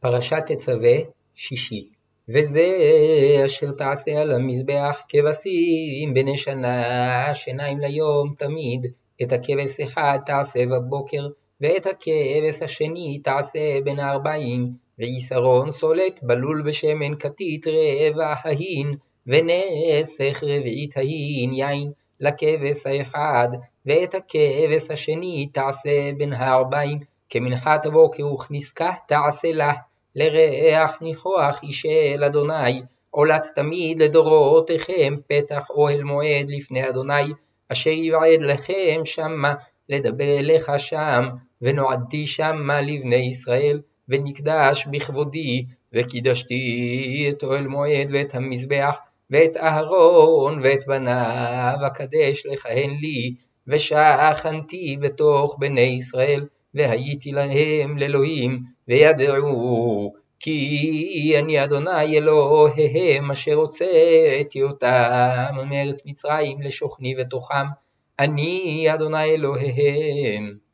פרשת תצווה, שישי. וזה אשר תעשה על המזבח כבשים בני שנה, שיניים ליום תמיד, את הכבש אחד תעשה בבוקר, ואת הכבש השני תעשה בין הארבעים, ועיסרון סולת בלול בשמן כתית רבע ההין, ונסך רביעית ההין יין לכבש האחד, ואת הכבש השני תעשה בין הארבעים, כמנחת הבוקר וכניסקה תעשה לה. לריח ניחוח אישי אל אדוני, עולת תמיד לדורותיכם פתח אוהל מועד לפני אדוני, אשר יבעד לכם שמה, לדבר אליך שם, ונועדתי שמה לבני ישראל, ונקדש בכבודי, וקידשתי את אוהל מועד ואת המזבח, ואת אהרון ואת בניו, אקדש לכהן לי, ושכנתי בתוך בני ישראל, והייתי להם לאלוהים, וידעו כי אני אדוני אלוהיהם אשר הוצאתי אותם מארץ מצרים לשוכני בתוכם, אני אדוני אלוהיהם.